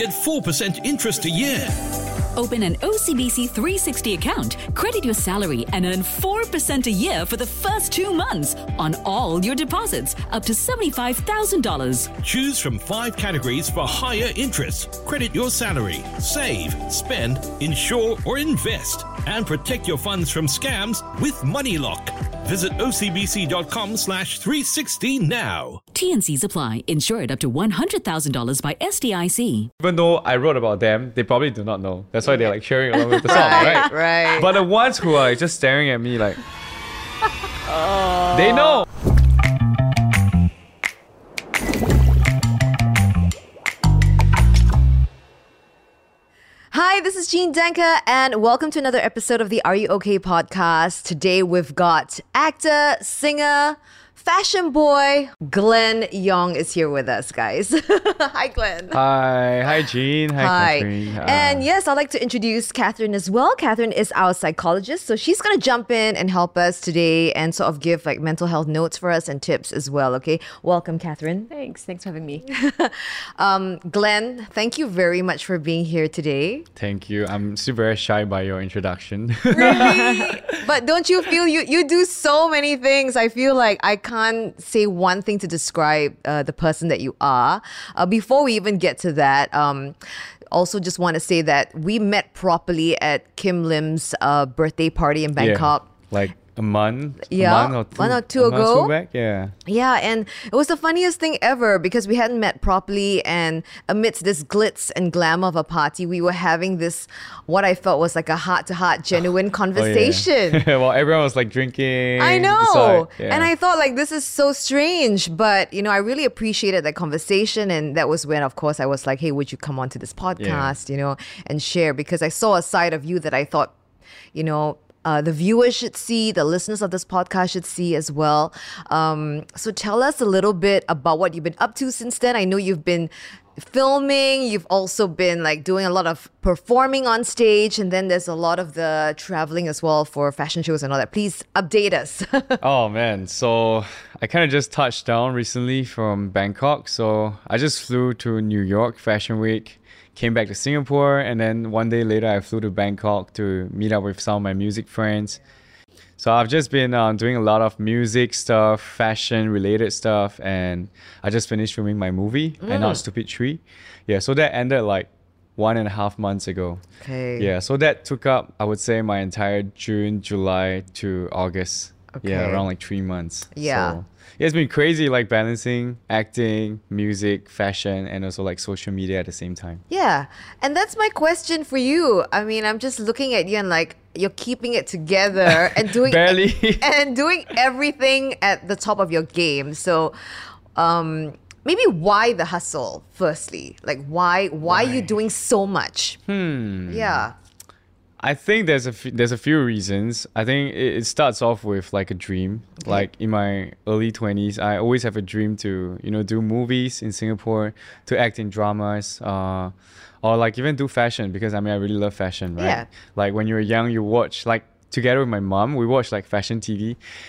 get 4% interest a year. Open an OCBC 360 account, credit your salary, and earn 4% a year for the first two months on all your deposits up to $75,000. Choose from five categories for higher interest. Credit your salary, save, spend, insure, or invest, and protect your funds from scams with MoneyLock. Visit ocbc.com slash 360 now. TNCs apply. Insured up to $100,000 by SDIC. Even though I wrote about them, they probably do not know. That's why they're like sharing along with the song, right? right. But the ones who are just staring at me like, oh. they know. Hi, this is Jean Danker, and welcome to another episode of the Are You Okay podcast. Today we've got actor, singer, fashion boy, Glenn Yong is here with us, guys. Hi, Glenn. Hi, hi Jean. Hi, Hi. Katherine. Uh, And yes, I'd like to introduce Katherine as well. Katherine is our psychologist, so she's going to jump in and help us today and sort of give like mental health notes for us and tips as well. Okay, welcome, Katherine. Thanks. Thanks for having me. Um, Glenn, thank you very much for being here today. Thank you. I'm super shy by your introduction. Really? but don't you feel you you do so many things? I feel like I can't say one thing to describe uh, the person that you are. Uh, before we even get to that, um, also just want to say that we met properly at Kim Lim's uh, birthday party in Bangkok. Yeah, like a month. Yeah, a month or two, one or two ago. back. Yeah. Yeah, and it was the funniest thing ever because we hadn't met properly, and amidst this glitz and glamour of a party, we were having this what I felt was like a heart to heart, genuine Oh, yeah. conversation. well, everyone was like drinking. I know. yeah. And I thought like this is so strange, but you know, I really appreciated that conversation and that was when of course I was like, "Hey, would you come onto this podcast, you know, and share because I saw a side of you that I thought, you know, uh, the viewers should see, the listeners of this podcast should see as well. Um, so tell us a little bit about what you've been up to since then. I know you've been filming, you've also been like doing a lot of performing on stage, and then there's a lot of the traveling as well for fashion shows and all that. Please update us. Oh man, so I kind of just touched down recently from Bangkok. So I just flew to New York Fashion Week, came back to Singapore, and then one day later I flew to Bangkok to meet up with some of my music friends. So I've just been um, doing a lot of music stuff, fashion related stuff, and I just finished filming my movie, and Not Stupid Three. Yeah, so that ended like one and a half months ago. Okay. Yeah, so that took up, I would say, my entire June, July to August. Yeah, around like three months. Yeah. So, yeah, it's been crazy, like balancing acting, music, fashion, and also like social media at the same time. Yeah. And that's my question for you. I mean, I'm just looking at you and like you're keeping it together and doing Barely. and doing everything at the top of your game. So um maybe why the hustle firstly? Like why why, are you doing so much? Hmm. Yeah. I think there's a f- there's a few reasons. I think it, it starts off with like a dream. Like in my early twenties, I always have a dream to you know do movies in Singapore, to act in dramas, uh, or like even do fashion because I mean I really love fashion, right? Yeah. Like when you're young, you watch like together with my mom, we watch like fashion TV,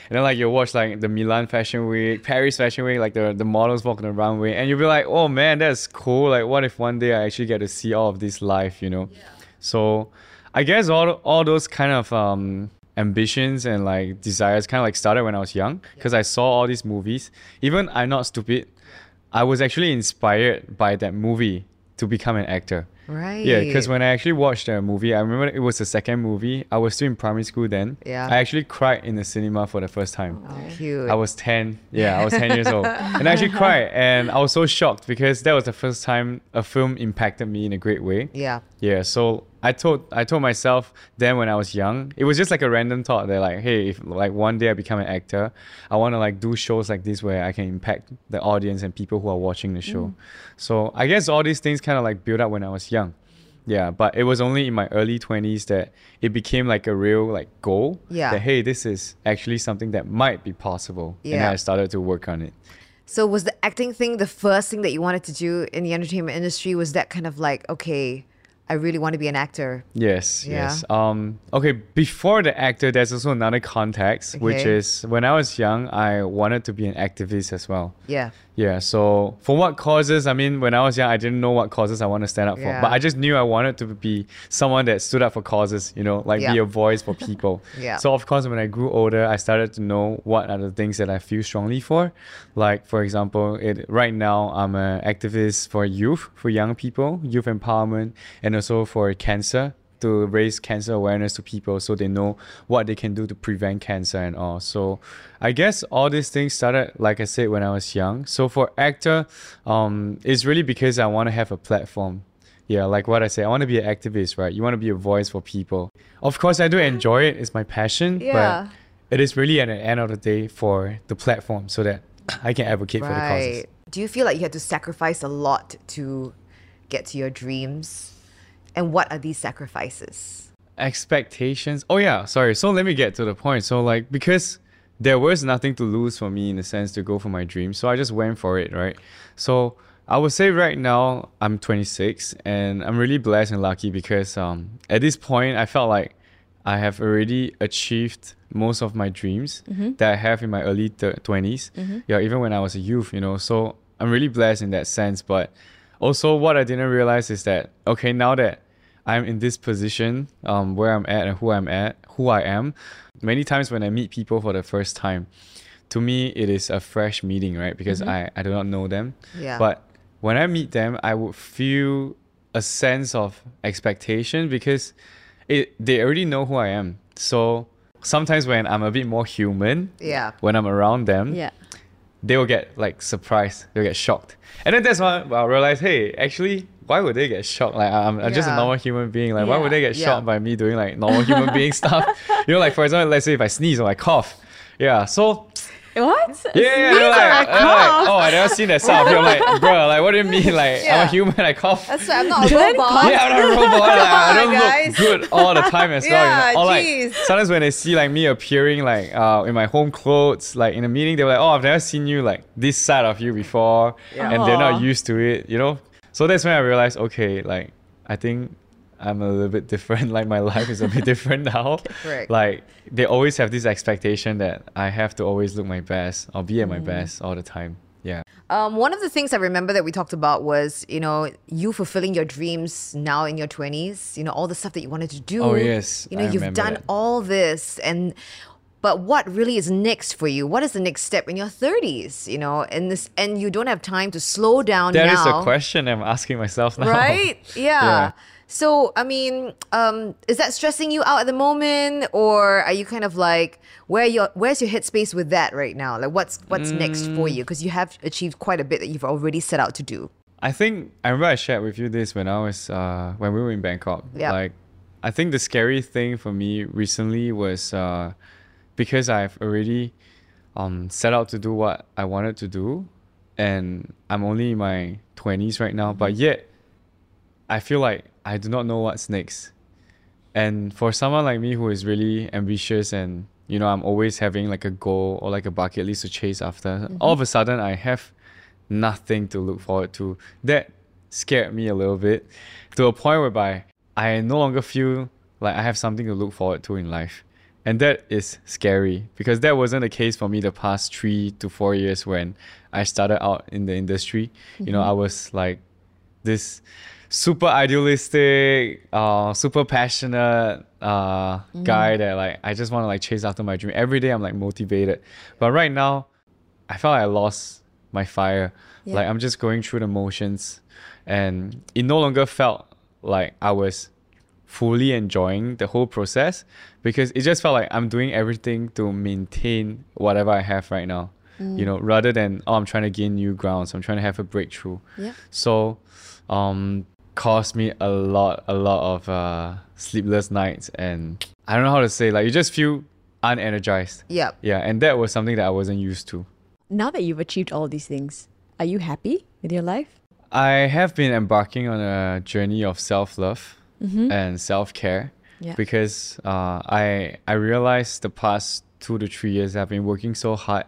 and then like you watch like the Milan Fashion Week, Paris Fashion Week, like the the models walking the runway, and you'll be like, oh man, that's cool. Like what if one day I actually get to see all of this live, you know? Yeah. So I guess all all those kind of um, ambitions and like desires kind of like started when I was young because I saw all these movies. Even I'm not stupid. I was actually inspired by that movie to become an actor. Right. Yeah, because when I actually watched the movie, I remember it was the second movie. I was still in primary school then. Yeah. I actually cried in the cinema for the first time. Oh, Cute. I was 10. Yeah, I was 10 years old. And I actually cried. And I was so shocked because that was the first time a film impacted me in a great way. yeah. Yeah, so I told I told myself then when I was young, it was just like a random thought that like, hey, if like one day I become an actor, I want to like do shows like this where I can impact the audience and people who are watching the show. Mm. So I guess all these things kind of like built up when I was young. Yeah, but it was only in my early 20s that it became like a real like goal Yeah. that hey, this is actually something that might be possible. And. I started to work on it. So was the acting thing the first thing that you wanted to do in the entertainment industry? Was that kind of like, okay, I really want to be an actor. Yes, Yeah. yes. Um, okay, before the actor, there's also another context, which is when I was young, I wanted to be an activist as well. Yeah. Yeah, so for what causes? I mean, when I was young, I didn't know what causes I want to stand up for, Yeah. but I just knew I wanted to be someone that stood up for causes, you know, like be a voice for people. Yeah. So, of course, when I grew older, I started to know what are the things that I feel strongly for. Like, for example, it, right now, I'm an activist for youth, for young people, youth empowerment, and also for cancer to raise cancer awareness to people so they know what they can do to prevent cancer and all. So I guess all these things started, like I said, when I was young. So for actor, um, it's really because I want to have a platform. Yeah, like what I say, I want to be an activist, right? You want to be a voice for people. Of course, I do enjoy it. It's my passion. Yeah. But it is really at the end of the day for the platform so that I can advocate for the causes. Right. Do you feel like you had to sacrifice a lot to get to your dreams? And what are these sacrifices? expectations. Oh yeah, sorry. So let me get to the point. So like because there was nothing to lose for me in the sense to go for my dream, so I just went for it, right? So I would say right now I'm 26 and I'm really blessed and lucky because um at this point I felt like I have already achieved most of my dreams that I have in my early th- 20s. Yeah, even when I was a youth, you know. So I'm really blessed in that sense, but also what I didn't realize is that okay, now that I'm in this position, um, where I'm at and who I'm at, who I am. Many times when I meet people for the first time, to me it is a fresh meeting, right? Because I, I do not know them. Yeah. But when I meet them, I would feel a sense of expectation because it they already know who I am. So sometimes when I'm a bit more human, Yeah. when I'm around them, Yeah. They will get like surprised, they'll get shocked. And then that's when I'll realize, hey, actually, why would they get shocked? Like I'm, I'm just a normal human being. Like why would they get Yeah. shocked by me doing like normal human being stuff? You know, like for example, let's say if I sneeze or I cough. Yeah. So What? yeah, yeah, they're like, like, oh, I never seen that side of you. I'm like, bro, like what do you mean? Like I'm a human, I cough. That's right. I'm not a robot. Yeah, I'm not a robot. Like, I don't guys. look good all the time as well. You know? Or like sometimes when they see like me appearing like uh in my home clothes, like in a meeting, they're like, oh, I've never seen you like this side of you before, Yeah. and they're not used to it, you know. So that's when I realized, okay, like I think I'm a little bit different. Like my life is a bit different now. Correct. Like they always have this expectation that I have to always look my best or be at my best all the time. Yeah. Um, one of the things I remember that we talked about was, you know, you fulfilling your dreams now in your 20s, you know, all the stuff that you wanted to do. Oh, yes, You know, I you've done that. all this and but what really is next for you? What is the next step in your 30s, you know? And this and you don't have time to slow down That now. is a question I'm asking myself now. Right? Yeah. Yeah. So, I mean, um, is that stressing you out at the moment, or are you kind of like where your where's your headspace with that right now? Like, what's what's next for Mm. you? Because you have achieved quite a bit that you've already set out to do. I think I remember I shared with you this when I was uh, when we were in Bangkok. Yeah. Like, I think the scary thing for me recently was uh, because I've already um, set out to do what I wanted to do, and I'm only in my twenties right now. But yet, I feel like I do not know what's next. And for someone like me who is really ambitious and you know I'm always having like a goal or like a bucket list to chase after, mm-hmm. all of a sudden I have nothing to look forward to. That scared me a little bit to a point whereby I no longer feel like I have something to look forward to in life. And that is scary because that wasn't the case for me the past three to four years when I started out in the industry. You know, mm-hmm. I was like this super idealistic, uh, super passionate uh, guy that like I just want to like chase after my dream. Every day I'm like motivated. But right now, I felt like I lost my fire. Yeah. Like I'm just going through the motions and it no longer felt like I was fully enjoying the whole process because it just felt like I'm doing everything to maintain whatever I have right now. You know, rather than oh I'm trying to gain new grounds, I'm trying to have a breakthrough. Yeah. So um cost me a lot a lot of uh sleepless nights and I don't know how to say like you just feel unenergized. Yeah. Yeah, and that was something that I wasn't used to. Now that you've achieved all these things, are you happy with your life? I have been embarking on a journey of self love and self care Yeah. because uh, I I realized the past two to three years I've been working so hard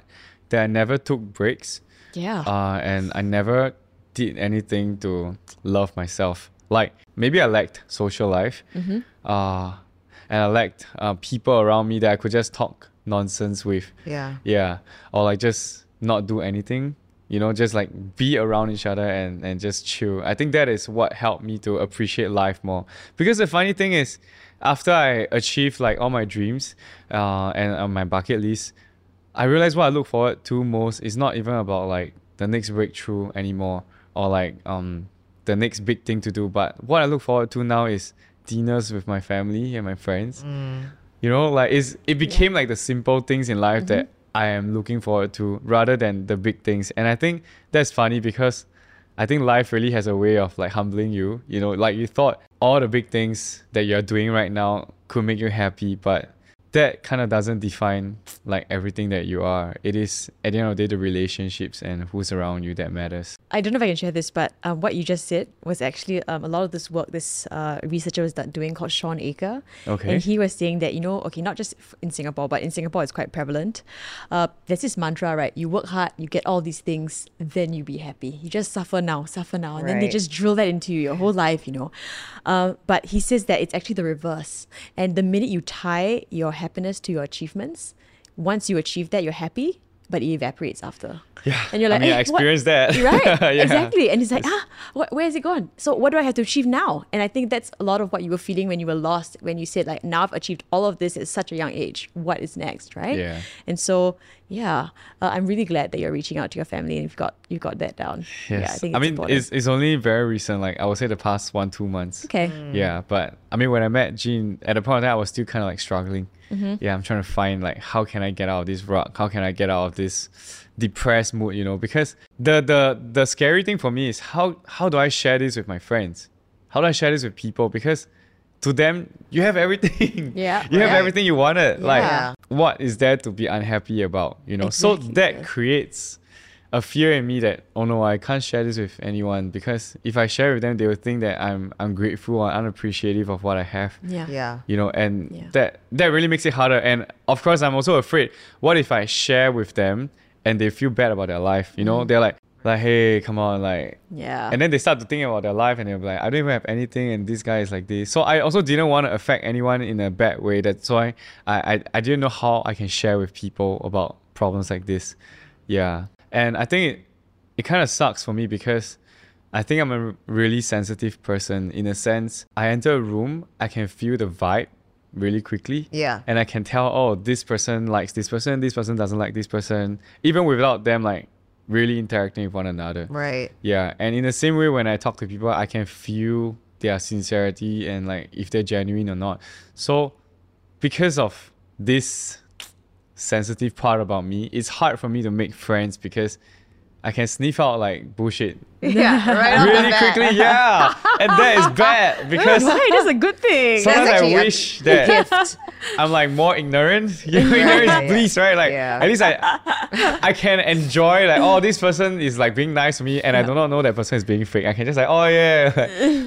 that I never took breaks Yeah. uh, and I never did anything to love myself. Like maybe I lacked social life, uh, and I lacked uh, people around me that I could just talk nonsense with. Yeah. Yeah, or like just not do anything. You know, just like be around each other and, and just chill. I think that is what helped me to appreciate life more. Because the funny thing is, after I achieved like all my dreams uh, and on my bucket list, I realize what I look forward to most is not even about like the next breakthrough anymore or like um the next big thing to do. But what I look forward to now is dinners with my family and my friends. You know, like it's it became like the simple things in life that I am looking forward to rather than the big things. And I think that's funny because I think life really has a way of like humbling you. You know, like you thought all the big things that you're doing right now could make you happy, but that kind of doesn't define like everything that you are. It is at the end of the day the relationships and who's around you that matters. I don't know if I can share this, but um, what you just said was actually um, a lot of this work this uh, researcher was doing called Shawn Achor. Okay. And he was saying that, you know, okay, not just in Singapore, but in Singapore it's quite prevalent. Uh, there's this mantra, right? You work hard, you get all these things, then you be happy. You just suffer now, suffer now. And then they just drill that into you your whole life, you know. Uh, but he says that it's actually the reverse. And the minute you tie your happiness to your achievements, once you achieve that, you're happy, but it evaporates after. Yeah. And you're like, I mean, "Eh, I what?" experienced that. Right, Yeah. exactly. And it's like, ah, wh- where is it gone? So what do I have to achieve now? And I think that's a lot of what you were feeling when you were lost, when you said like, now I've achieved all of this at such a young age. What is next, right? Yeah. And so, yeah, uh, I'm really glad that you're reaching out to your family and you've got you've got that down. Yes. Yeah, I think I mean, important. it's, it's only very recent, like I would say the past one, two months. okay. Yeah, but I mean, when I met Jean, at the point of that, I was still kind of like struggling. Yeah, I'm trying to find like how can I get out of this rut? How can I get out of this depressed mood? You know, because the the the scary thing for me is how how do I share this with my friends? How do I share this with people? Because to them, you have everything. Yeah. you have Right. everything you wanted. Yeah. Like, what is there to be unhappy about? You know, so that creates a fear in me that oh no I can't share this with anyone because if I share with them they will think that I'm ungrateful or unappreciative of what I have Yeah. Yeah. you know and Yeah. that that really makes it harder and of course I'm also afraid what if I share with them and they feel bad about their life you know mm. they're like like hey come on like Yeah. and then they start to think about their life and they're like I don't even have anything and this guy is like this. So I also didn't want to affect anyone in a bad way. That's why I, I, I didn't know how I can share with people about problems like this. Yeah. And I think it, it kind of sucks for me because I think I'm a really sensitive person. In a sense I enter a room I can feel the vibe really quickly. Yeah. and I can tell oh this person likes this person this person doesn't like this person. Even without them like really interacting with one another Right. yeah, and in the same way, when I talk to people, I can feel their sincerity and like if they're genuine or not. So, because of this sensitive part about me, it's hard for me to make friends because I can sniff out like bullshit Yeah. Right. really quickly. Yeah, and that is bad because Why? That's a good thing. sometimes I wish that I'm like more ignorant. You know, ignorance Yeah, is bliss, right? Like Yeah. at least I I can enjoy like oh this person is like being nice to me and I do not know that person is being fake. I can just like oh yeah,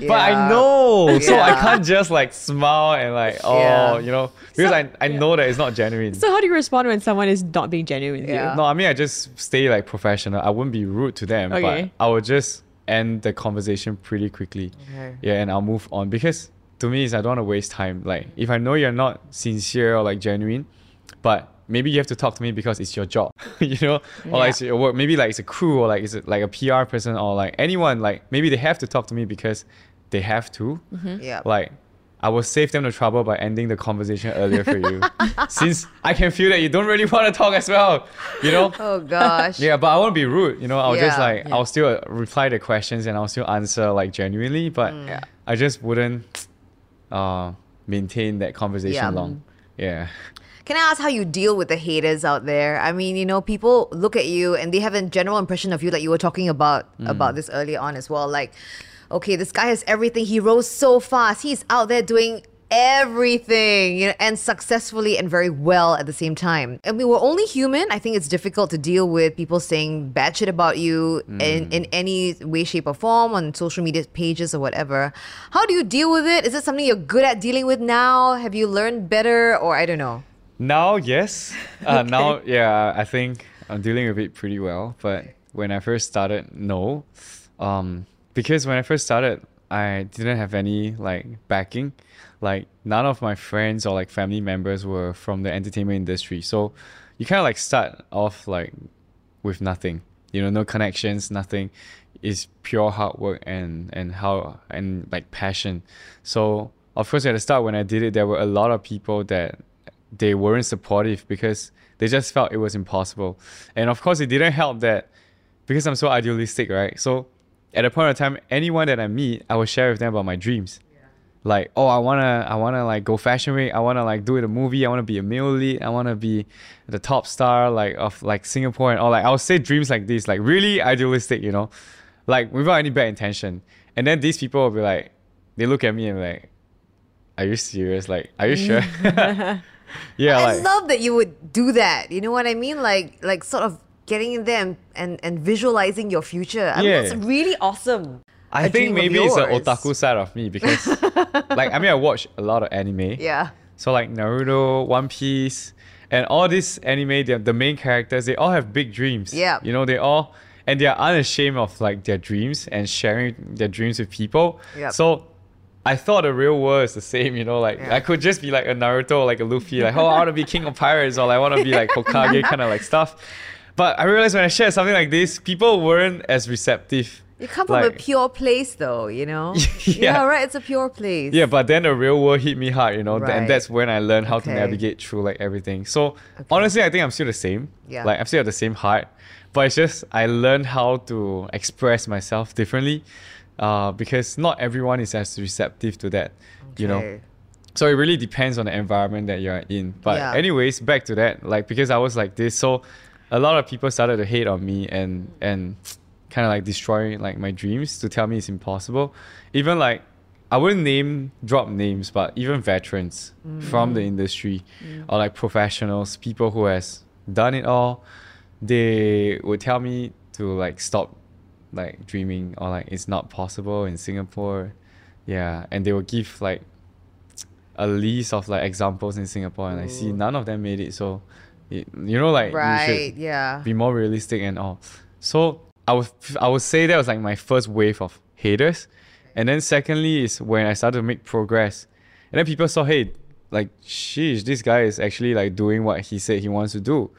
but I know so I can't just like smile and like oh Yeah. you know because I I know that it's not genuine. So how do you respond when someone is not being genuine with Yeah. you? No, I mean I just stay like professional. I wouldn't be rude to them, Okay. but I would just end the conversation pretty quickly. Okay. Yeah, and I'll move on because to me is I don't want to waste time. Like if I know you're not sincere or like genuine, but maybe you have to talk to me because it's your job, you know, or like it's your work. Maybe like it's a crew or like it's a, like a PR person or like anyone. Like maybe they have to talk to me because they have to. Mm-hmm. Yeah. Like I will save them the trouble by ending the conversation earlier for you, since I can feel that you don't really want to talk as well, you know. Oh gosh. Yeah, but I won't be rude. You know, I'll just Yeah. like I'll still uh, reply the questions and I'll still answer like genuinely, but Mm. I just wouldn't uh maintain that conversation Yeah. long. Yeah. Can I ask how you deal with the haters out there? I mean, you know, people look at you and they have a general impression of you like you were talking about about this earlier on as well. Like, okay, this guy has everything. He rose so fast. He's out there doing everything, you know, and successfully and very well at the same time. I mean, we're only human. I think it's difficult to deal with people saying bad shit about you in, in any way, shape, or form on social media pages or whatever. How do you deal with it? Is it something you're good at dealing with now? Have you learned better, or I don't know? Now, yes. Uh, Now, yeah, I think I'm dealing with it pretty well. But when I first started, no. Um, because when I first started, I didn't have any like backing. Like none of my friends or like family members were from the entertainment industry. So you kind of like start off like with nothing. You know, no connections, nothing. It's pure hard work and and how and like passion. So of course at the start when I did it, there were a lot of people that they weren't supportive because they just felt it was impossible. And of course it didn't help that because I'm so idealistic, right? So at a point of time, anyone that I meet, I will share with them about my dreams. Yeah. Like, oh, I wanna, I wanna like go fashion week. I wanna like do it a movie. I wanna be a male lead. I wanna be the top star like of like Singapore and all. Like, I'll say dreams like this, like really idealistic, you know, like without any bad intention. And then these people will be like, they look at me and be like, are you serious? Like, are you sure? yeah, I like love that you would do that. You know what I mean? Like like sort of getting in there and, and, and visualizing your future. I Yeah. mean, it's really awesome. I think maybe it's the otaku side of me because, like, I mean, I watch a lot of anime. Yeah. So like Naruto, One Piece, and all these anime, the the main characters, they all have big dreams. Yeah. You know, they all and they are unashamed of like their dreams and sharing their dreams with people. Yeah. So I thought the real world is the same, you know, like Yeah. I could just be like a Naruto, like a Luffy, like, oh, I want to be king of pirates, or like, I want to be like Hokage, kind of like stuff. But I realized when I shared something like this, people weren't as receptive. You come from a pure place, though, you know? Yeah. right. It's a pure place. Yeah, but then the real world hit me hard, you know, Right. and that's when I learned how to navigate through like everything. So honestly, I think I'm still the same. Yeah. Like I'm still at the same heart, but it's just I learned how to express myself differently, uh, because not everyone is as receptive to that, you know. Okay. So it really depends on the environment that you're in. But Yeah. anyways, back to that, like because I was like this, so a lot of people started to hate on me and and kind of like destroy like my dreams to tell me it's impossible. Even like I wouldn't name drop names, but even veterans mm. from the industry mm. or like professionals, people who has done it all, they would tell me to like stop like dreaming or like it's not possible in Singapore. Yeah, and they would give like a list of like examples in Singapore, and I see none of them made it. So, you know, like you Right. should Yeah. be more realistic and all. So I would I would say that was like my first wave of haters, and then secondly is when I started to make progress, and then people saw hey, like sheesh, this guy is actually like doing what he said he wants to do.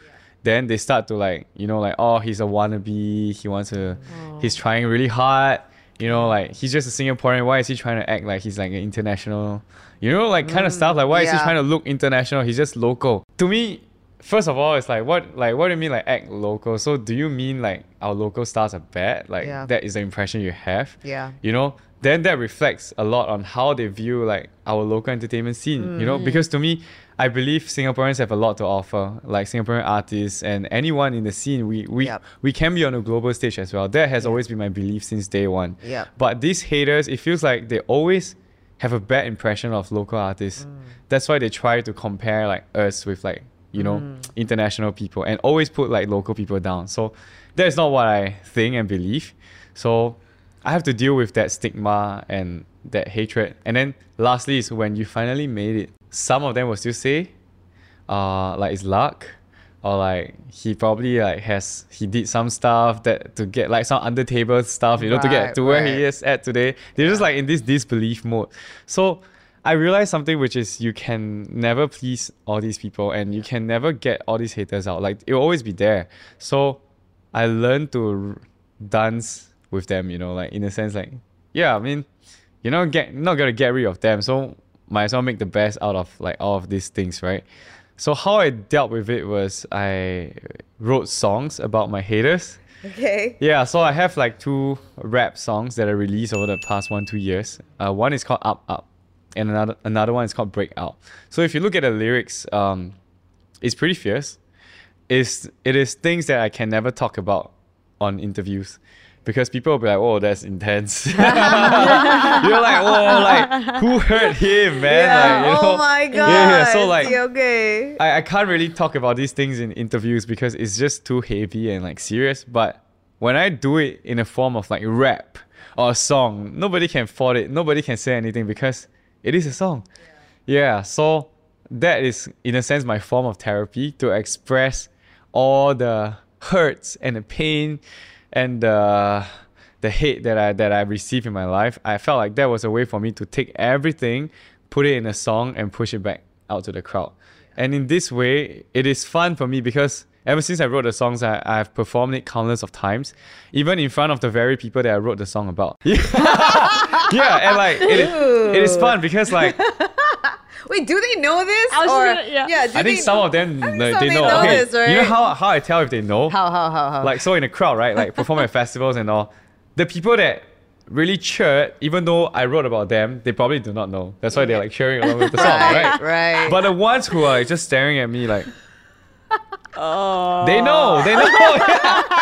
Then they start to like you know like oh he's a wannabe, he wants to, oh. he's trying really hard. You know, like he's just a Singaporean. Why is he trying to act like he's like an international? You know, like kind of mm, stuff. Like why is he trying to look international? He's just local. To me, first of all, it's like what like what do you mean like act local? So do you mean like our local stars are bad? Like Yeah. that is the impression you have. Yeah. You know, then that reflects a lot on how they view like our local entertainment scene. You know, because to me, I believe Singaporeans have a lot to offer. Like Singaporean artists and anyone in the scene, we we Yep. we can be on a global stage as well. That has always been my belief since day one. Yeah. But these haters, it feels like they always have a bad impression of local artists. Mm. That's why they try to compare like us with like you know Mm. international people and always put like local people down. So that is not what I think and believe. So I have to deal with that stigma and that hatred. And then lastly is when you finally made it. Some of them will still say, uh, like it's luck, or like he probably like has he did some stuff that to get like some under table stuff, you know, to get Right, to where right. he is at today. They're just like in this disbelief mode. So I realized something which is you can never please all these people and you can never get all these haters out. Like it will always be there. So I learned to dance with them, you know, like in a sense like yeah, I mean, you're not get not gonna get rid of them, so might as well make the best out of like all of these things, right? So how I dealt with it was I wrote songs about my haters. Okay. Yeah, so I have like two rap songs that I released over the past one two years. Uh, one is called Up Up, and another another one is called Breakout. So if you look at the lyrics, um, it's pretty fierce. It's it is things that I can never talk about on interviews. Because people will be like, "Oh, that's intense." You're like, "Oh, like who hurt him, man?" Yeah. Like, you oh my god. Yeah, yeah. So like, okay. I, I can't really talk about these things in interviews because it's just too heavy and like serious. But when I do it in a form of like rap or a song, nobody can fault it. Nobody can say anything because it is a song. Yeah. so that is in a sense my form of therapy to express all the hurts and the pain and the the hate that I that I received in my life, I felt like that was a way for me to take everything, put it in a song, and push it back out to the crowd. And in this way, it is fun for me because ever since I wrote the songs, I, I've performed it countless of times, even in front of the very people that I wrote the song about. yeah, and like it, it is fun because like Wait, do they know this? I or, gonna- yeah. do I think they some know- of them I think like, some they they know. know okay, this, right? you know how how I tell if they know? How how how how? like so in a crowd, right? Like perform at festivals and all. The people that really cheered, even though I wrote about them, they probably do not know. That's why they're like cheering along with the song, right, right? right. But the ones who are like, just staring at me like Oh. they know, they know.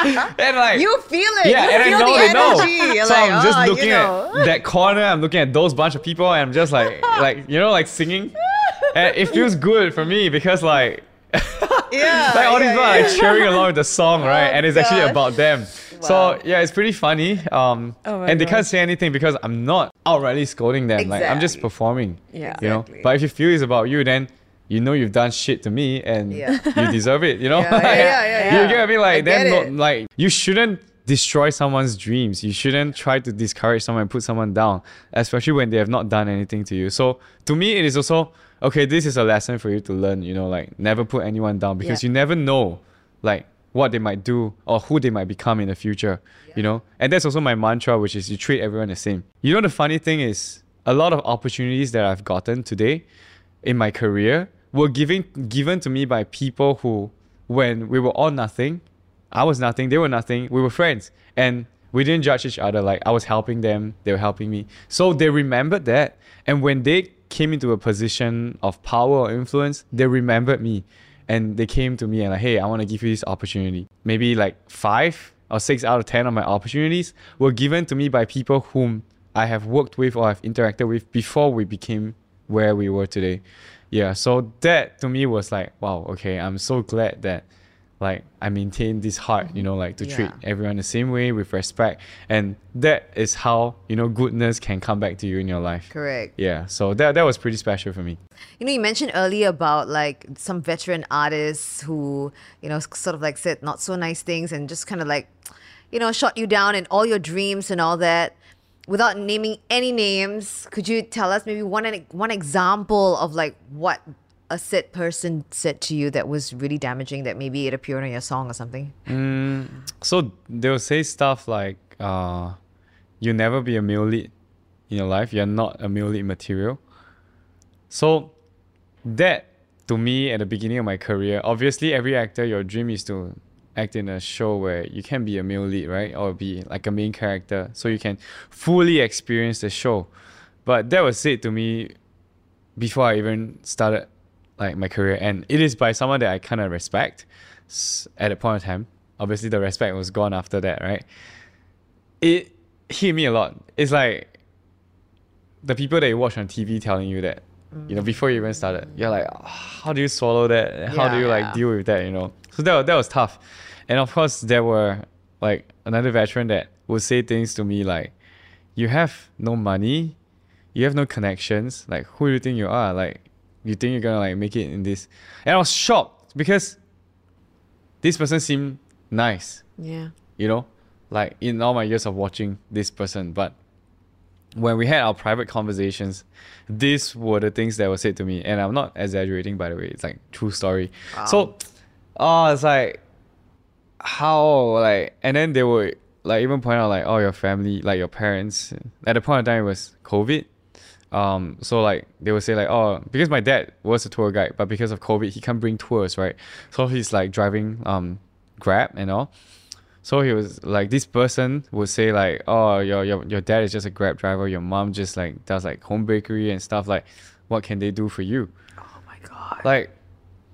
yeah. And like you feel it. yeah, you and I know the they know. You're so like, I'm just "Oh, you looking know." at that corner. I'm looking at those bunch of people, and I'm just like, like you know, like singing, and it feels good for me because like, Yeah, like all these people yeah. are cheering along with the song, right? and it's actually about them. Wow. So yeah, it's pretty funny. Um, Oh and they can't say anything because I'm not outrightly scolding them. Like I'm just performing. Yeah. You know. But if you feel it's about you, then. You know you've done shit to me, and Yeah. you deserve it. You know, Yeah, yeah, yeah, yeah, you get what I mean? Like then, not, like you shouldn't destroy someone's dreams. You shouldn't try to discourage someone and put someone down, especially when they have not done anything to you. So to me, it is also okay. This is a lesson for you to learn. You know, like never put anyone down because you never know, like what they might do or who they might become in the future. You know, and that's also my mantra, which is you treat everyone the same. You know, the funny thing is a lot of opportunities that I've gotten today in my career were given given to me by people who when we were all nothing I was nothing, they were nothing, we were friends. And we didn't judge each other. Like I was helping them, they were helping me. So they remembered that. And when they came into a position of power or influence, they remembered me. And they came to me and like, hey, I want to give you this opportunity. Maybe like five or six out of ten of my opportunities were given to me by people whom I have worked with or have interacted with before we became where we were today. Yeah, so that to me was like, wow, okay, I'm so glad that like I maintain this heart, you know, like to treat everyone the same way with respect. And that is how, you know, goodness can come back to you in your life. Correct. Yeah, so that that was pretty special for me. You know, you mentioned earlier about like some veteran artists who, you know, sort of like said not so nice things and just kind of like, you know, shot you down and all your dreams and all that. Without naming any names, could you tell us maybe one one example of like what a said person said to you that was really damaging that maybe it appeared in your song or something? So they'll say stuff like, uh, you never be a male lead in your life. You're not a male lead material. So that to me at the beginning of my career, obviously every actor, your dream is to act in a show where you can be a male lead, right? Or be like a main character so you can fully experience the show. But that was said to me before I even started like my career and it is by someone that I kind of respect at a point of time. Obviously the respect was gone after that, right? It hit me a lot. It's like the people that you watch on TV telling you that, you know, before you even started, you're like, "Ah, how do you swallow that? How do Yeah. you like Yeah. deal with that? You know, so that that was tough. And of course, there were like another veteran that would say things to me like, "You have no money, you have no connections. Like, who do you think you are? Like, you think you're gonna like make it in this?" And I was shocked because this person seemed nice Yeah. you know, like in all my years of watching this person. But when we had our private conversations, these were the things that were said to me. And I'm not exaggerating, by the way, it's like true story. So, oh, it's like, how, like, and then they would like even point out, like, oh, your family, like your parents, at the point of time, it was COVID. Um, so like they would say like, oh, because my dad was a tour guide, but because of COVID, he can't bring tours, right? So he's like driving um Grab and all. So he was like, this person would say like, oh, your your your dad is just a Grab driver. Your mom just like does like home bakery and stuff. Like, what can they do for you? Oh my god. Like,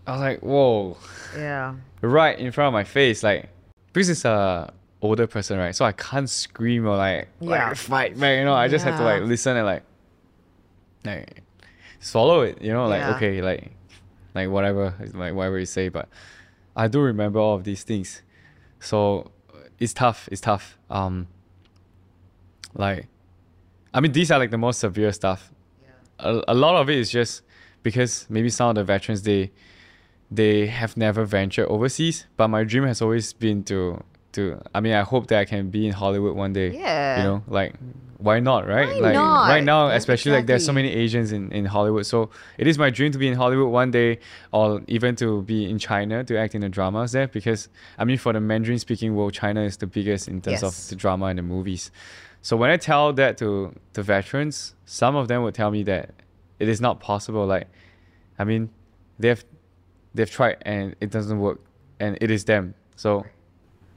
I was like, whoa, Yeah. Right in front of my face. Like, because it's a older person, right? So I can't scream or like, Yeah. like fight back. You know, I just have to like listen and like, like swallow it. You know, like Yeah. okay, like, like whatever, like whatever you say. But I do remember all of these things. So it's tough. It's tough. Um, like, I mean, these are like the most severe stuff. Yeah. A, a lot of it is just because maybe some of the veterans they they have never ventured overseas, but my dream has always been to to. I mean, I hope that I can be in Hollywood one day. Yeah. You know, like why not, right? Why like not? right now, Yeah, especially like there's so many Asians in in Hollywood. So it is my dream to be in Hollywood one day, or even to be in China to act in the dramas there. Because I mean, for the Mandarin speaking world, China is the biggest in terms Yes. of the drama and the movies. So when I tell that to the veterans, some of them would tell me that it is not possible. Like, I mean, they've they've tried and it doesn't work, and it is them. So,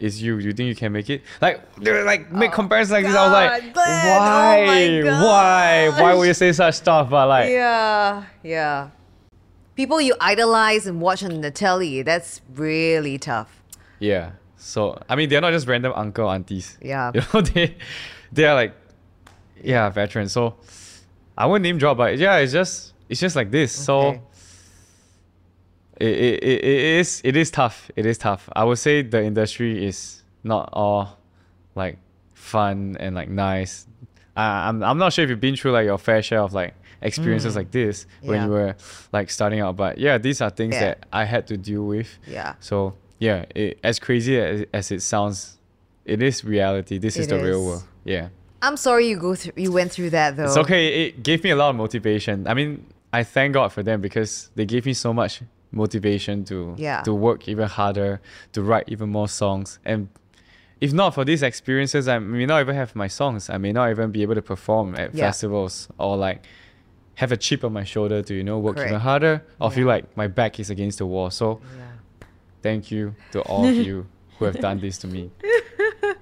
it's you. You think you can make it? Like, like make oh comparisons like this. I was like, Oh, God, Glenn, oh why, why, why would you say such stuff? But like, Yeah, yeah. People you idolize and watch on the telly, that's really tough. yeah. So I mean, they're not just random uncle aunties. Yeah. You know, they they are like, yeah, veterans. So I won't name drop, but yeah, it's just it's just like this. So. It, it, it, it is it is tough. It is tough. I would say the industry is not all like fun and like nice. I, I'm I'm not sure if you've been through like your fair share of like experiences mm. like this when Yeah. you were like starting out. But yeah, these are things Yeah. that I had to deal with. Yeah. So yeah, it, as crazy as, as it sounds, it is reality. This is It the real world. Yeah. I'm sorry you go through you went through that though. It's okay. It gave me a lot of motivation. I mean, I thank God for them because they gave me so much motivation to Yeah. to work even harder, to write even more songs. And if not for these experiences, I may not even have my songs. I may not even be able to perform at Yeah. festivals or like have a chip on my shoulder to you know work even harder or feel like my back is against the wall. So Yeah. thank you to all of you who have done this to me.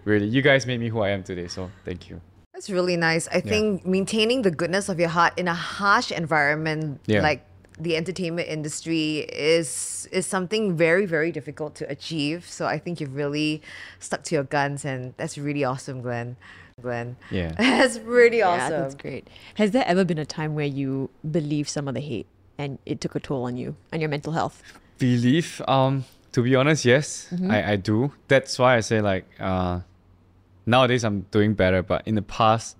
Really, you guys made me who I am today. So thank you. That's really nice. I think maintaining the goodness of your heart in a harsh environment Yeah. like the entertainment industry is is something very very difficult to achieve. So I think you've really stuck to your guns and that's really awesome, Glenn. Glenn. Yeah. That's really awesome. Yeah, awesome. that's great. Has there ever been a time where you believed some of the hate and it took a toll on you and your mental health? believe um to be honest yes I, I do that's why i say like uh nowadays i'm doing better but in the past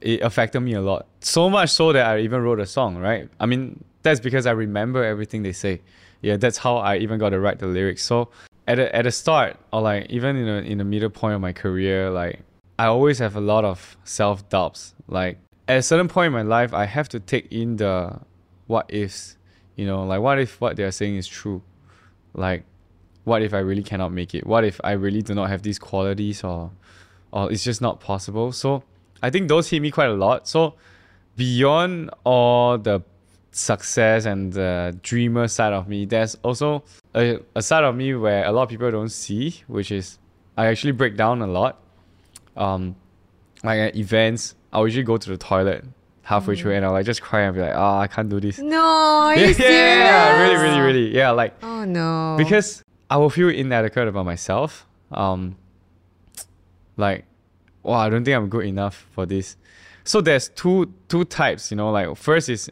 it affected me a lot so much so that i even wrote a song right i mean that's because i remember everything they say. Yeah that's how i even got to write the lyrics. So at the, at the start or like even in, a, in the middle point of my career like i always have a lot of self-doubts. Like at a certain point in my life i have to take in the what ifs you know like what if what they're saying is true? Like what if i really cannot make it? What if i really do not have these qualities or or it's just not possible? So i think those hit me quite a lot. So beyond all the success and the dreamer side of me there's also a, a side of me where a lot of people don't see which is i actually break down a lot um like at events i'll usually go to the toilet halfway through and i'll like just cry and be like oh i can't do this No, yeah, serious? yeah, really, really, really. Yeah, like Oh no. because I will feel inadequate about myself. Um, like, wow, I don't think I'm good enough for this. So there's two two types, you know. Like first is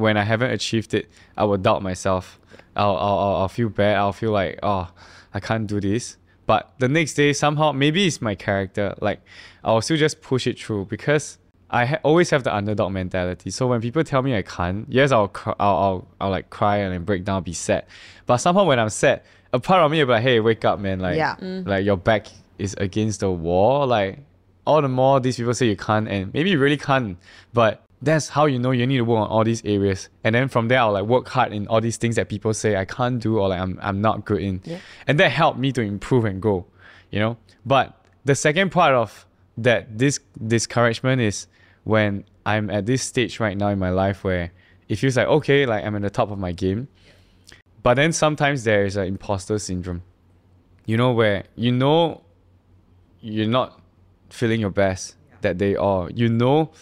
when I haven't achieved it, I will doubt myself. I'll I'll I'll, I'll feel bad. I'll feel like oh, I can't do this. But the next day somehow maybe it's my character. Like I'll still just push it through because I ha- always have the underdog mentality. So when people tell me I can't, yes, I'll, cr- I'll, I'll, I'll like cry and then break down, be sad. But somehow when I'm sad, a part of me will be like, hey, wake up, man. Like, Yeah. Mm. like your back is against the wall. Like, all the more these people say you can't, and maybe you really can't. But that's how you know you need to work on all these areas. And then from there, I'll like work hard in all these things that people say I can't do or like I'm, I'm not good in. And that helped me to improve and grow, you know? But the second part of that this discouragement is when I'm at this stage right now in my life where it feels like okay, like I'm at the top of my game. But then sometimes there is an imposter syndrome. You know where you know you're not feeling your best that day or you know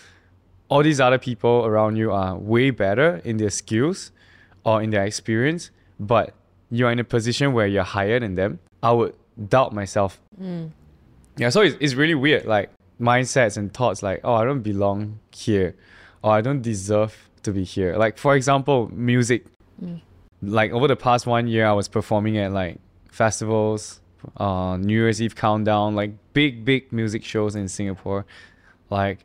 all these other people around you are way better in their skills or in their experience, but you're in a position where you're higher than them. I would doubt myself. Yeah, so it's, it's really weird. Like mindsets and thoughts like, oh, I don't belong here, or I don't deserve to be here. Like for example, music. Like over the past one year, I was performing at like festivals, uh, New Year's Eve countdown, like big big music shows in Singapore. Like,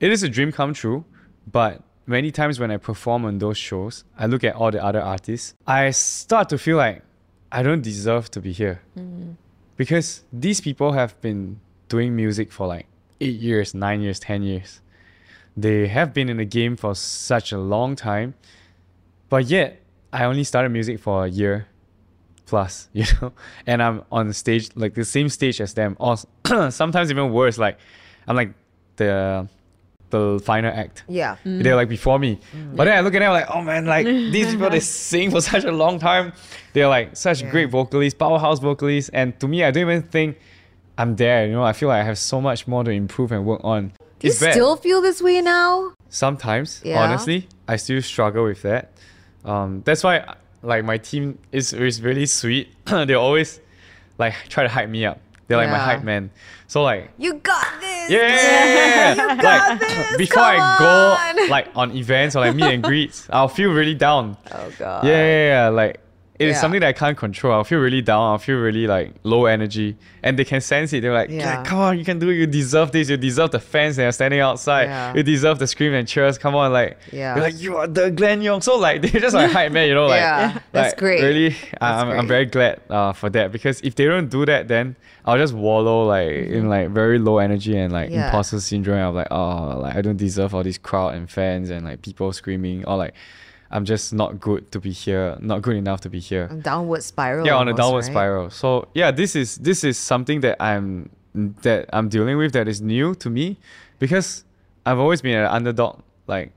it is a dream come true, but many times when I perform on those shows, I look at all the other artists, I start to feel like I don't deserve to be here mm-hmm. because these people have been doing music for like eight years, nine years, ten years. They have been in the game for such a long time, but yet I only started music for a year plus, you know, and I'm on stage like the same stage as them, or sometimes even worse. Like I'm like the the final act. Yeah. They're like before me. But then I look at them like, oh man, like these people they sing for such a long time. They're like such Yeah. great vocalists, powerhouse vocalists. And to me, I don't even think I'm there. You know, I feel like I have so much more to improve and work on. Do you bad. still feel this way now? Sometimes, Yeah. honestly, I still struggle with that. Um, that's why like my team is, is really sweet. they always like try to hype me up. They're like my hype man. So like You got this. yeah, You got like this, before I come go on. like on events or like meet and greets, I'll feel really down. Oh god. Yeah, yeah, yeah. Like it's Yeah. something that I can't control. I'll feel really down. I'll feel really like low energy, and they can sense it. They're like, Yeah. "Yeah, come on, you can do it. You deserve this. You deserve the fans that are standing outside. Yeah. You deserve the scream and cheers. Come on, like, Yeah. you're like you are the Glenn Yong. So like they're just like hype man, you know, like, Yeah, that's like, great. Really, I'm, great. I'm very glad uh, for that because if they don't do that, then I'll just wallow like in like very low energy and like Mm-hmm. Imposter syndrome. I'm like, oh, like I don't deserve all this crowd and fans and like people screaming or like. I'm just not good to be here, not good enough to be here. Downward spiral. Yeah, on a downward right? spiral. So yeah, this is this is something that I'm that I'm dealing with that is new to me because I've always been an underdog like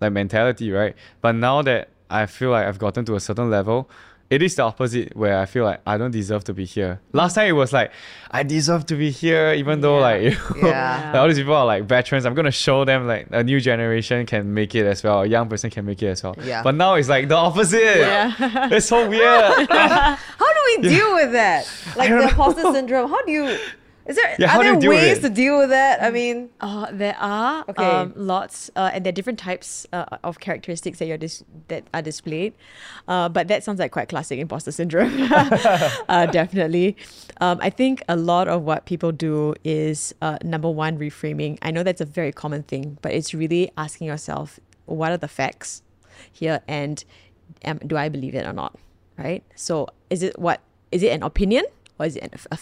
like mentality, right? But now that I feel like I've gotten to a certain level, it is the opposite where I feel like I don't deserve to be here. Last time it was like I deserve to be here, even though like you know, Yeah. like, all these people are like veterans. I'm gonna show them like a new generation can make it as well. A young person can make it as well. Yeah. But now it's like the opposite. Yeah. it's so weird. How do we deal with that? Like the know. imposter syndrome. How do you? Is there Yeah, how are there ways to deal with that? I mean, Uh, there are Okay. um, lots, uh, and there are different types uh, of characteristics that you're dis- that are displayed. Uh, but that sounds like quite classic imposter syndrome. uh, definitely, um, I think a lot of what people do is uh, number one reframing. I know that's a very common thing, but it's really asking yourself, what are the facts here, and um, do I believe it or not? Right. So, is it what is it an opinion or is it an, a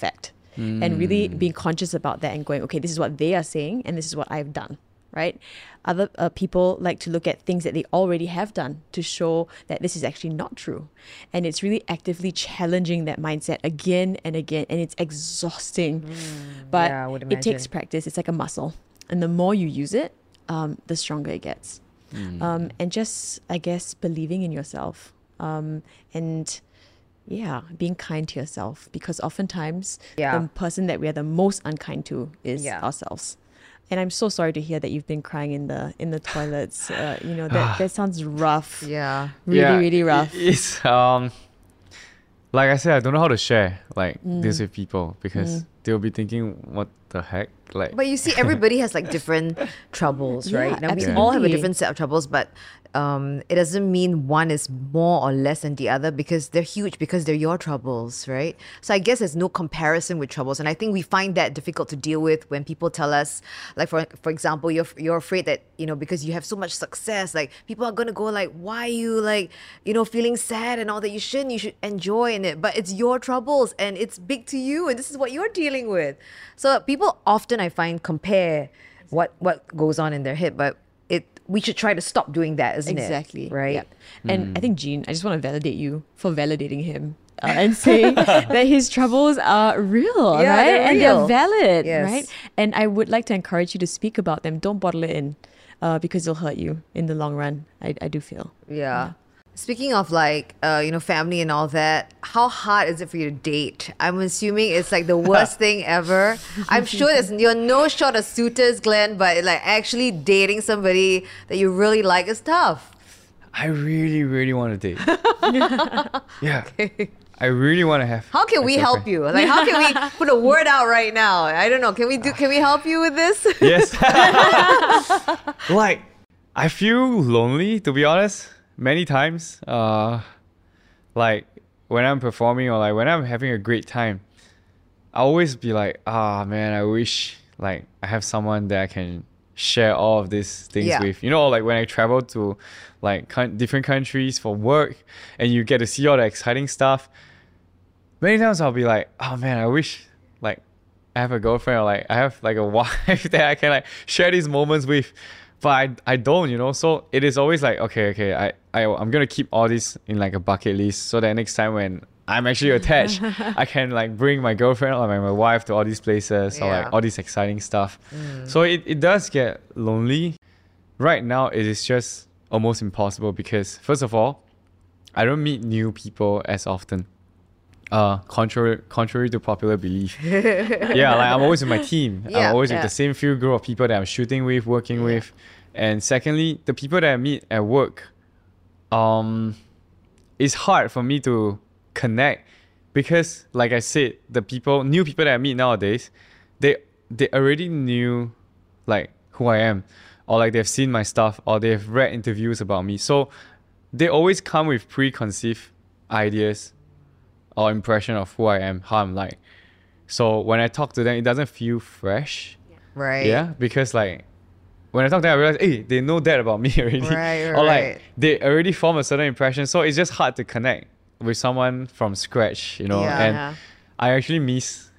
fact? and really being conscious about that and going, okay, this is what they are saying and this is what I've done, right? Other uh, people like to look at things that they already have done to show that this is actually not true. And it's really actively challenging that mindset again and again. And it's exhausting. but yeah, I would it takes practice. It's like a muscle. And the more you use it, um, the stronger it gets. Um, and just, I guess, believing in yourself. Um, and yeah, being kind to yourself because oftentimes Yeah. the person that we are the most unkind to is Yeah. ourselves. And I'm so sorry to hear that you've been crying in the in the toilets. Uh, you know that that sounds rough. yeah. Really, Yeah, really rough. It's um, like I said, I don't know how to share like Mm. this with people because they'll be thinking, "What the heck?" Like, But you see, everybody has like different troubles, Yeah, right? Now, we all have a different set of troubles, but um, it doesn't mean one is more or less than the other because they're huge because they're your troubles, right? So I guess there's no comparison with troubles, and I think we find that difficult to deal with when people tell us, like for for example, you're you're afraid that you know because you have so much success, like people are gonna go like, why are you like you know feeling sad and all that? You shouldn't. You should enjoy in it, but it's your troubles and it's big to you, and this is what you're dealing with. So people often I find compare what what goes on in their head, but we should try to stop doing that, isn't it? Exactly. Right. Yep. And I think Jean, I just want to validate you for validating him. Uh, and saying that his troubles are real, Yeah, right? they're and they're valid, Yes. right? And I would like to encourage you to speak about them. Don't bottle it in, uh, because it'll hurt you in the long run. I, I do feel. Yeah. Speaking of like, uh, you know, family and all that, how hard is it for you to date? I'm assuming it's like the worst thing ever. I'm sure there's you're no short of suitors, Glenn, but like actually dating somebody that you really like is tough. I really, really want to date. yeah, I really want to have. How can we help you? Like, how can we put a word out right now? I don't know. Can we do? Can we help you with this? Yes. like, I feel lonely to be honest. Many times, uh, like when I'm performing or like when I'm having a great time, I always be like, ah man, I wish like I have someone that I can share all of these things Yeah. with. You know, like when I travel to like different countries for work and you get to see all the exciting stuff. many times I'll be like, oh man, I wish like I have a girlfriend or like I have like a wife that I can like share these moments with. But I, I don't, you know. So it is always like, okay, okay, I, I I'm gonna keep all this in like a bucket list so that next time when I'm actually attached, I can like bring my girlfriend or my, my wife to all these places or like all this exciting stuff. So it, it does get lonely. Right now it is just almost impossible because first of all, I don't meet new people as often. Uh, contrary contrary to popular belief. yeah, like I'm always with my team. Yeah, I'm always yeah. with the same few group of people that I'm shooting with, working with. And secondly, the people that I meet at work, um, it's hard for me to connect because, like I said, the people, new people that I meet nowadays, they they already knew, like who I am, or like they've seen my stuff, or they've read interviews about me. So they always come with preconceived ideas or impression of who I am, how I'm like. So when I talk to them, it doesn't feel fresh. Right. Yeah, because like when I talk to them, I realize, hey, they know that about me already. Right, right. or like they already form a certain impression. So it's just hard to connect with someone from scratch, you know. Yeah. And Yeah. I actually miss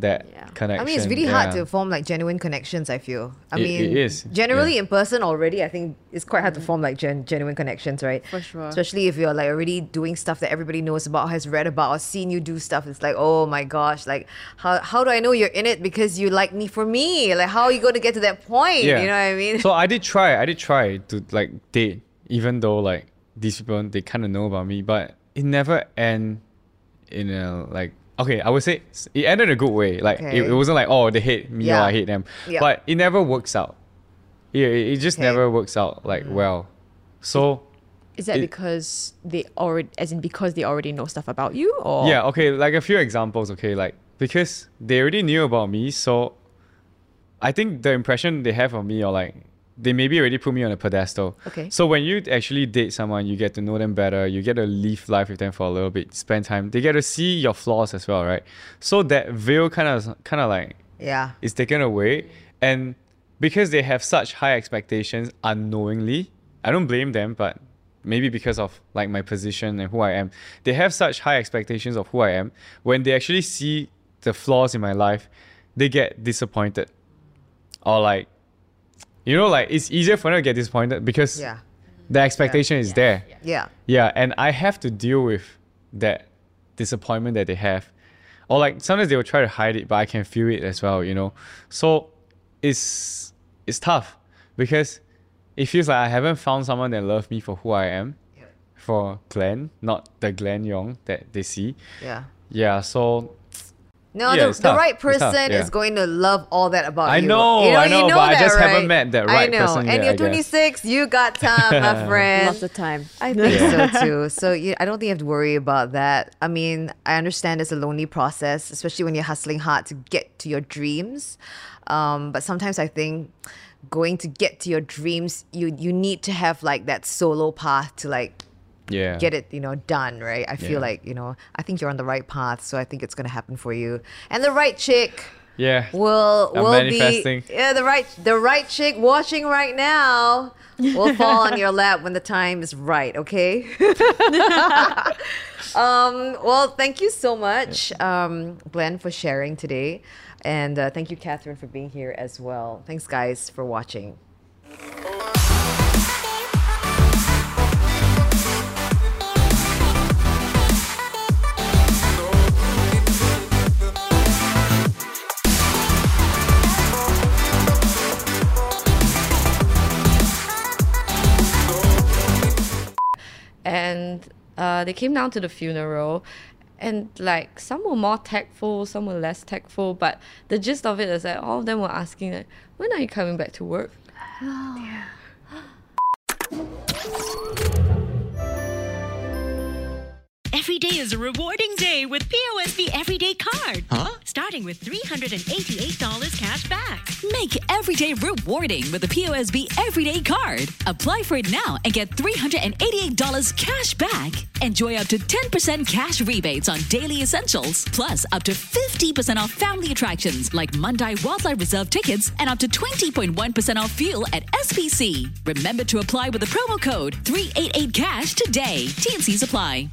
that Yeah. connection. I mean, it's really hard to form like genuine connections. I feel. I It- mean, it is, generally yeah. in person already. I think it's quite hard to mm. form like gen- genuine connections, right? For sure. Especially if you're like already doing stuff that everybody knows about, has read about, or seen you do stuff. It's like, oh my gosh, like how how do I know you're in it because you like me for me? Like how are you going to get to that point? Yeah. You know what I mean? so I did try. I did try to like date, even though like these people they kind of know about me, but it never end in a like. Okay, I would say it ended a good way. Like it, Okay. it wasn't like oh they hate me Yeah. or I hate them, Yeah. but it never works out. Yeah, it, it just Okay. Mm. never works out like well. So Is that It- because they already, as in because they already know stuff about you, or Yeah, okay, like a few examples, okay, like because they already knew about me, so I think the impression they have of me or like they maybe already put me on a pedestal. Okay. So when you actually date someone, you get to know them better, you get to live life with them for a little bit, spend time. They get to see your flaws as well, right? So that veil kind of kind of like yeah. is taken away and because they have such high expectations unknowingly i don't blame them but maybe because of like my position and who i am they have such high expectations of who i am when they actually see the flaws in my life they get disappointed or like you know like it's easier for them to get disappointed because Yeah. the expectation is there Yeah. yeah, and I have to deal with that disappointment that they have. Or like sometimes they will try to hide it, but I can feel it as well, you know. So it's it's tough because it feels like I haven't found someone that loves me for who I am. For Glenn, not the Glenn Yong that they see. Yeah. Yeah, so No, Yeah, the, the right It's tough, person yeah. is going to love all that about I you. know, you know I know, you know but I that, just haven't met that right I right know. person and yet, you're 26, you got time, my friend. lots of time. I think so too. So you, I don't think you have to worry about that. I mean, I understand it's a lonely process, especially when you're hustling hard to get to your dreams. Um, but sometimes I think going to get to your dreams, you you need to have like that solo path to like yeah. get it, you know, done, right? I feel Yeah. like, you know, I think you're on the right path, so I think it's gonna happen for you. And the right chick Yeah. will will be yeah the right the right chick watching right now will fall on your lap when the time is right okay um well thank you so much um glenn for sharing today and uh, thank you katherine for being here as well thanks guys for watching uh, they came down to the funeral and like some were more tactful some were less tactful but the gist of it is that all of them were asking like when are you coming back to work Every day is a rewarding day with POSB Everyday Card. Huh? Starting with $388 cash back. Make every day rewarding with the POSB Everyday Card. Apply for it now and get $388 cash back. Enjoy up to 10% cash rebates on daily essentials, plus up to 50% off family attractions like Mandai Wildlife Reserve tickets and up to 20.1% off fuel at SPC. Remember to apply with the promo code 388cash today. TNCs apply.